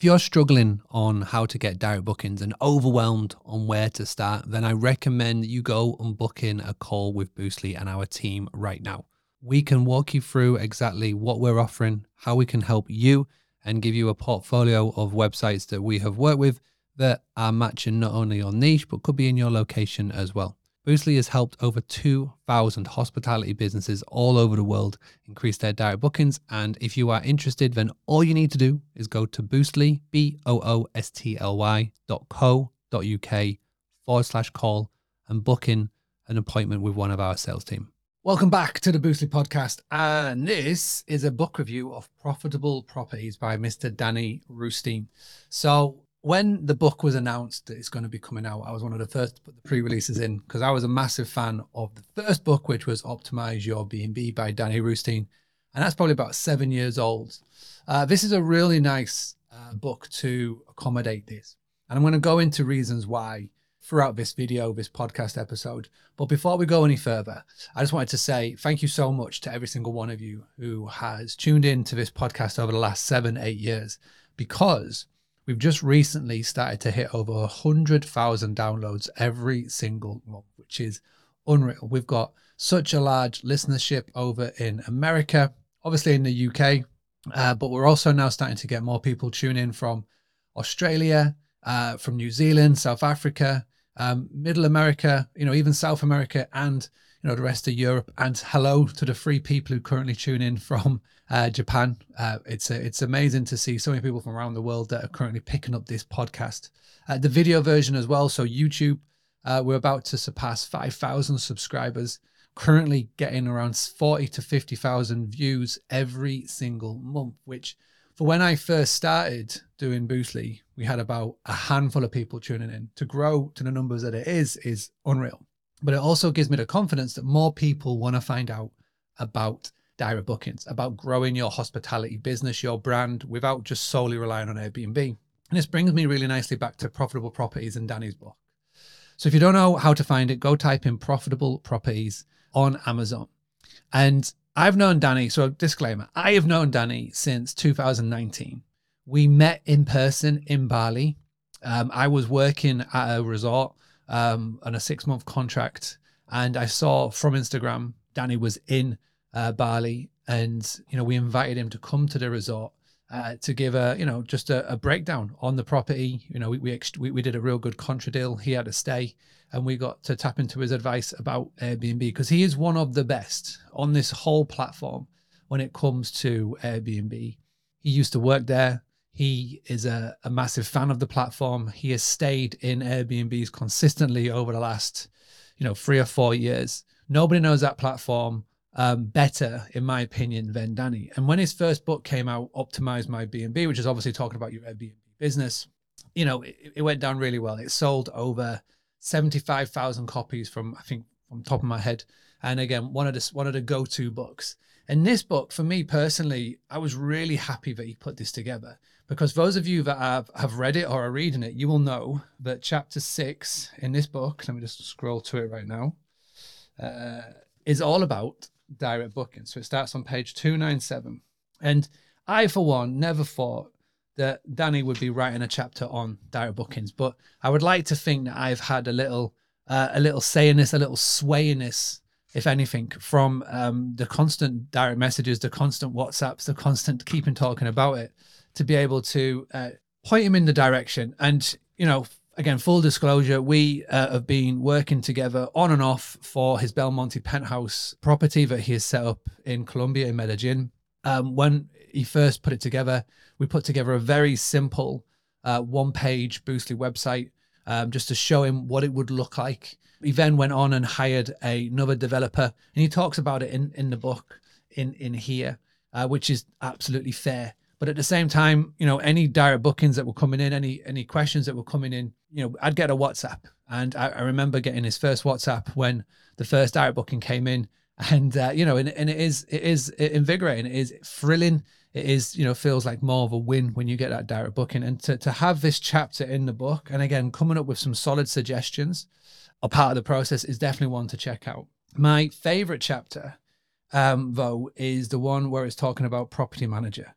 If you're struggling on how to get direct bookings and overwhelmed on where to start, then I recommend you go and book in a call with Boostly and our team right now. We can walk you through exactly what we're offering, how we can help you, and give you a portfolio of websites that we have worked with that are matching not only your niche, but could be in your location as well. Boostly has helped over 2,000 hospitality businesses all over the world increase their direct bookings. And if you are interested, then all you need to do is go to Boostly, B O O S T L Y dot co dot UK forward slash call and book in an appointment with one of our sales team. Welcome back to the Boostly podcast. And this is a book review of Profitable Properties by Mr. Danny Rusteen. So when the book was announced that it's going to be coming out, I was one of the first to put the pre-releases in because I was a massive fan of the first book, which was Optimize Your B&B by Danny Rusteen. And that's probably about seven years old. Uh, this is a really nice uh, book to accommodate this. And I'm going to go into reasons why throughout this video, this podcast episode. But before we go any further, I just wanted to say thank you so much to every single one of you who has tuned in to this podcast over the last seven, eight years, because We've just recently started to hit over 100,000 downloads every single month, which is unreal. We've got such a large listenership over in America, obviously in the UK, uh, but we're also now starting to get more people tune in from Australia, uh, from New Zealand, South Africa, um, Middle America, you know, even South America, and you know the rest of Europe. And hello to the three people who currently tune in from uh, Japan. Uh, it's a, it's amazing to see so many people from around the world that are currently picking up this podcast. Uh, the video version as well. So YouTube, uh, we're about to surpass 5,000 subscribers. Currently getting around 40 to 50,000 views every single month, which for when I first started doing Boostly, we had about a handful of people tuning in. To grow to the numbers that it is, is unreal. But it also gives me the confidence that more people want to find out about direct bookings, about growing your hospitality business, your brand, without just solely relying on Airbnb. And this brings me really nicely back to profitable properties in Danny's book. So if you don't know how to find it, go type in profitable properties on Amazon. And I've known Danny, so disclaimer, I have known Danny since 2019. We met in person in Bali. Um, I was working at a resort um, on a six month contract, and I saw from Instagram Danny was in uh, Bali, and you know we invited him to come to the resort uh, to give a you know just a, a, breakdown on the property. You know we, we we we did a real good contra deal. He had to stay, and we got to tap into his advice about Airbnb because he is one of the best on this whole platform when it comes to Airbnb. He used to work there. He is a, a massive fan of the platform. He has stayed in Airbnbs consistently over the last, you know, three or four years. Nobody knows that platform um, better, in my opinion, than Danny. And when his first book came out, Optimize My B&B, which is obviously talking about your Airbnb business, you know, it, it went down really well. It sold over 75,000 copies from, I think, from top of my head. And again, one of the, one of the go-to books. And this book, for me personally, I was really happy that he put this together because those of you that have, have read it or are reading it, you will know that chapter six in this book, let me just scroll to it right now, uh, is all about direct booking. So it starts on page 297. And I, for one, never thought that Danny would be writing a chapter on direct bookings, but I would like to think that I've had a little, uh, a little say in this, a little sway in this, if anything, from um, the constant direct messages, the constant WhatsApps, the constant keeping talking about it, to be able to uh, point him in the direction. And you know, again, full disclosure, we uh, have been working together on and off for his Belmonte penthouse property that he has set up in Colombia, in Medellin. Um, when he first put it together, we put together a very simple uh, one page Boostly website um, just to show him what it would look like. He then went on and hired another developer, and he talks about it in, in the book in, in here, uh, which is absolutely fair. But at the same time, you know, any direct bookings that were coming in, any any questions that were coming in, you know, I'd get a WhatsApp. And I, I remember getting his first WhatsApp when the first direct booking came in. And uh, you know, and, and it is it is invigorating, it is thrilling. It is, you know, feels like more of a win when you get that direct booking. And to, to have this chapter in the book, and again, coming up with some solid suggestions, a part of the process is definitely one to check out. My favorite chapter, um, though, is the one where it's talking about property manager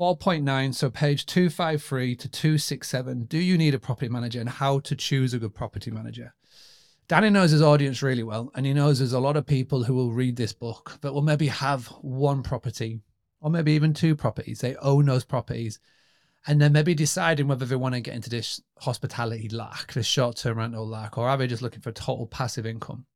4.9, so page 253 to 267. Do you need a property manager and how to choose a good property manager? Danny knows his audience really well, and he knows there's a lot of people who will read this book that will maybe have one property or maybe even two properties. They own those properties and then maybe deciding whether they want to get into this hospitality lark, this short term rental lark, or are they just looking for total passive income?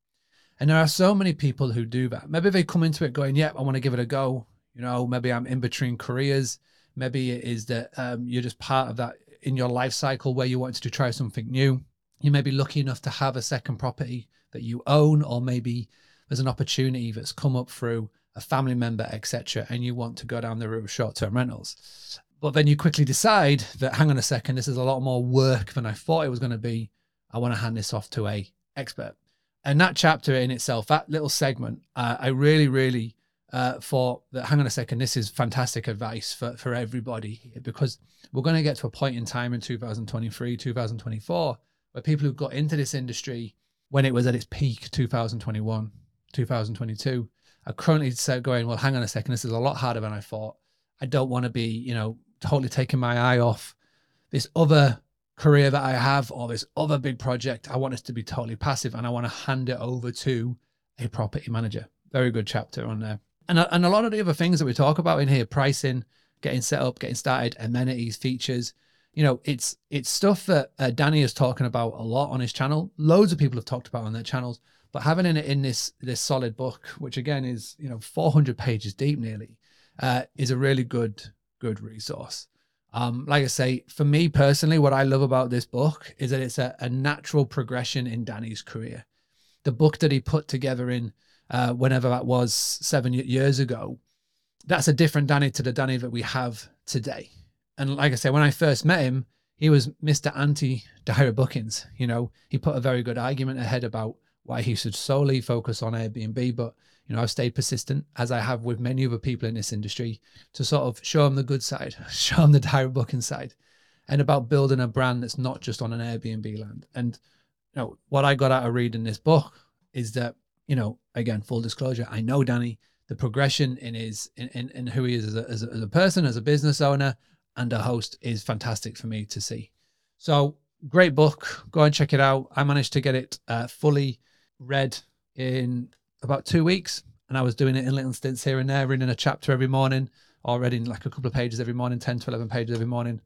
And there are so many people who do that. Maybe they come into it going, Yep, I want to give it a go. You know, maybe I'm in between careers. Maybe it is that um, you're just part of that in your life cycle where you wanted to try something new you may be lucky enough to have a second property that you own, or maybe there's an opportunity that's come up through a family member, etc., and you want to go down the route of short-term rentals. But then you quickly decide that, hang on a second, this is a lot more work than I thought it was going to be. I want to hand this off to a expert. And that chapter in itself, that little segment, uh, I really, really uh, that, hang on a second, this is fantastic advice for, for everybody because we're going to get to a point in time in 2023, 2024 where people who got into this industry when it was at its peak 2021 2022 are currently going well hang on a second this is a lot harder than i thought. I don't want to be you know totally taking my eye off this other career that i have or this other big project. I want it to be totally passive and i want to hand it over to a property manager. Very good chapter on there and, and a lot of the other things that we talk about in here pricing getting set up getting started amenities features you know, it's it's stuff that uh, Danny is talking about a lot on his channel. Loads of people have talked about on their channels, but having it in this this solid book, which again is you know 400 pages deep nearly, uh, is a really good good resource. Um, like I say, for me personally, what I love about this book is that it's a, a natural progression in Danny's career. The book that he put together in uh, whenever that was seven years ago, that's a different Danny to the Danny that we have today and like I said, when I first met him, he was Mr. Anti Direct Bookings. You know, he put a very good argument ahead about why he should solely focus on Airbnb. But, you know, I've stayed persistent, as I have with many other people in this industry, to sort of show him the good side, show him the direct booking side, and about building a brand that's not just on an Airbnb land. And, you know, what I got out of reading this book is that, you know, again, full disclosure, I know Danny, the progression in his, in, in, in who he is as a, as a, as a person, as a business owner, and a host is fantastic for me to see. So great book. Go and check it out. I managed to get it uh, fully read in about two weeks, and I was doing it in little stints here and there, reading a chapter every morning, or reading like a couple of pages every morning, 10 to 11 pages every morning.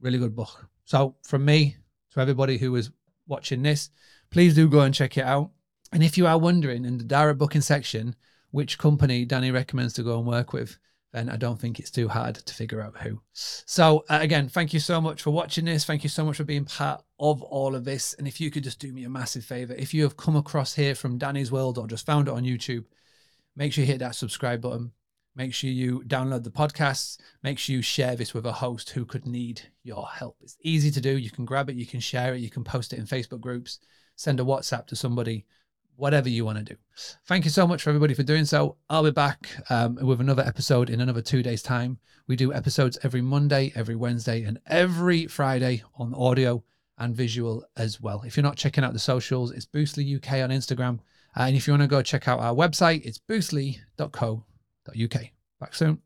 Really good book. So from me to everybody who is watching this, please do go and check it out. And if you are wondering in the direct booking section which company Danny recommends to go and work with, then I don't think it's too hard to figure out who. So, uh, again, thank you so much for watching this. Thank you so much for being part of all of this. And if you could just do me a massive favor, if you have come across here from Danny's World or just found it on YouTube, make sure you hit that subscribe button. Make sure you download the podcasts. Make sure you share this with a host who could need your help. It's easy to do. You can grab it, you can share it, you can post it in Facebook groups, send a WhatsApp to somebody whatever you want to do. Thank you so much for everybody for doing so. I'll be back um, with another episode in another two days' time. We do episodes every Monday, every Wednesday, and every Friday on audio and visual as well. If you're not checking out the socials, it's Boostly UK on Instagram. Uh, and if you want to go check out our website, it's boostly.co.uk. Back soon.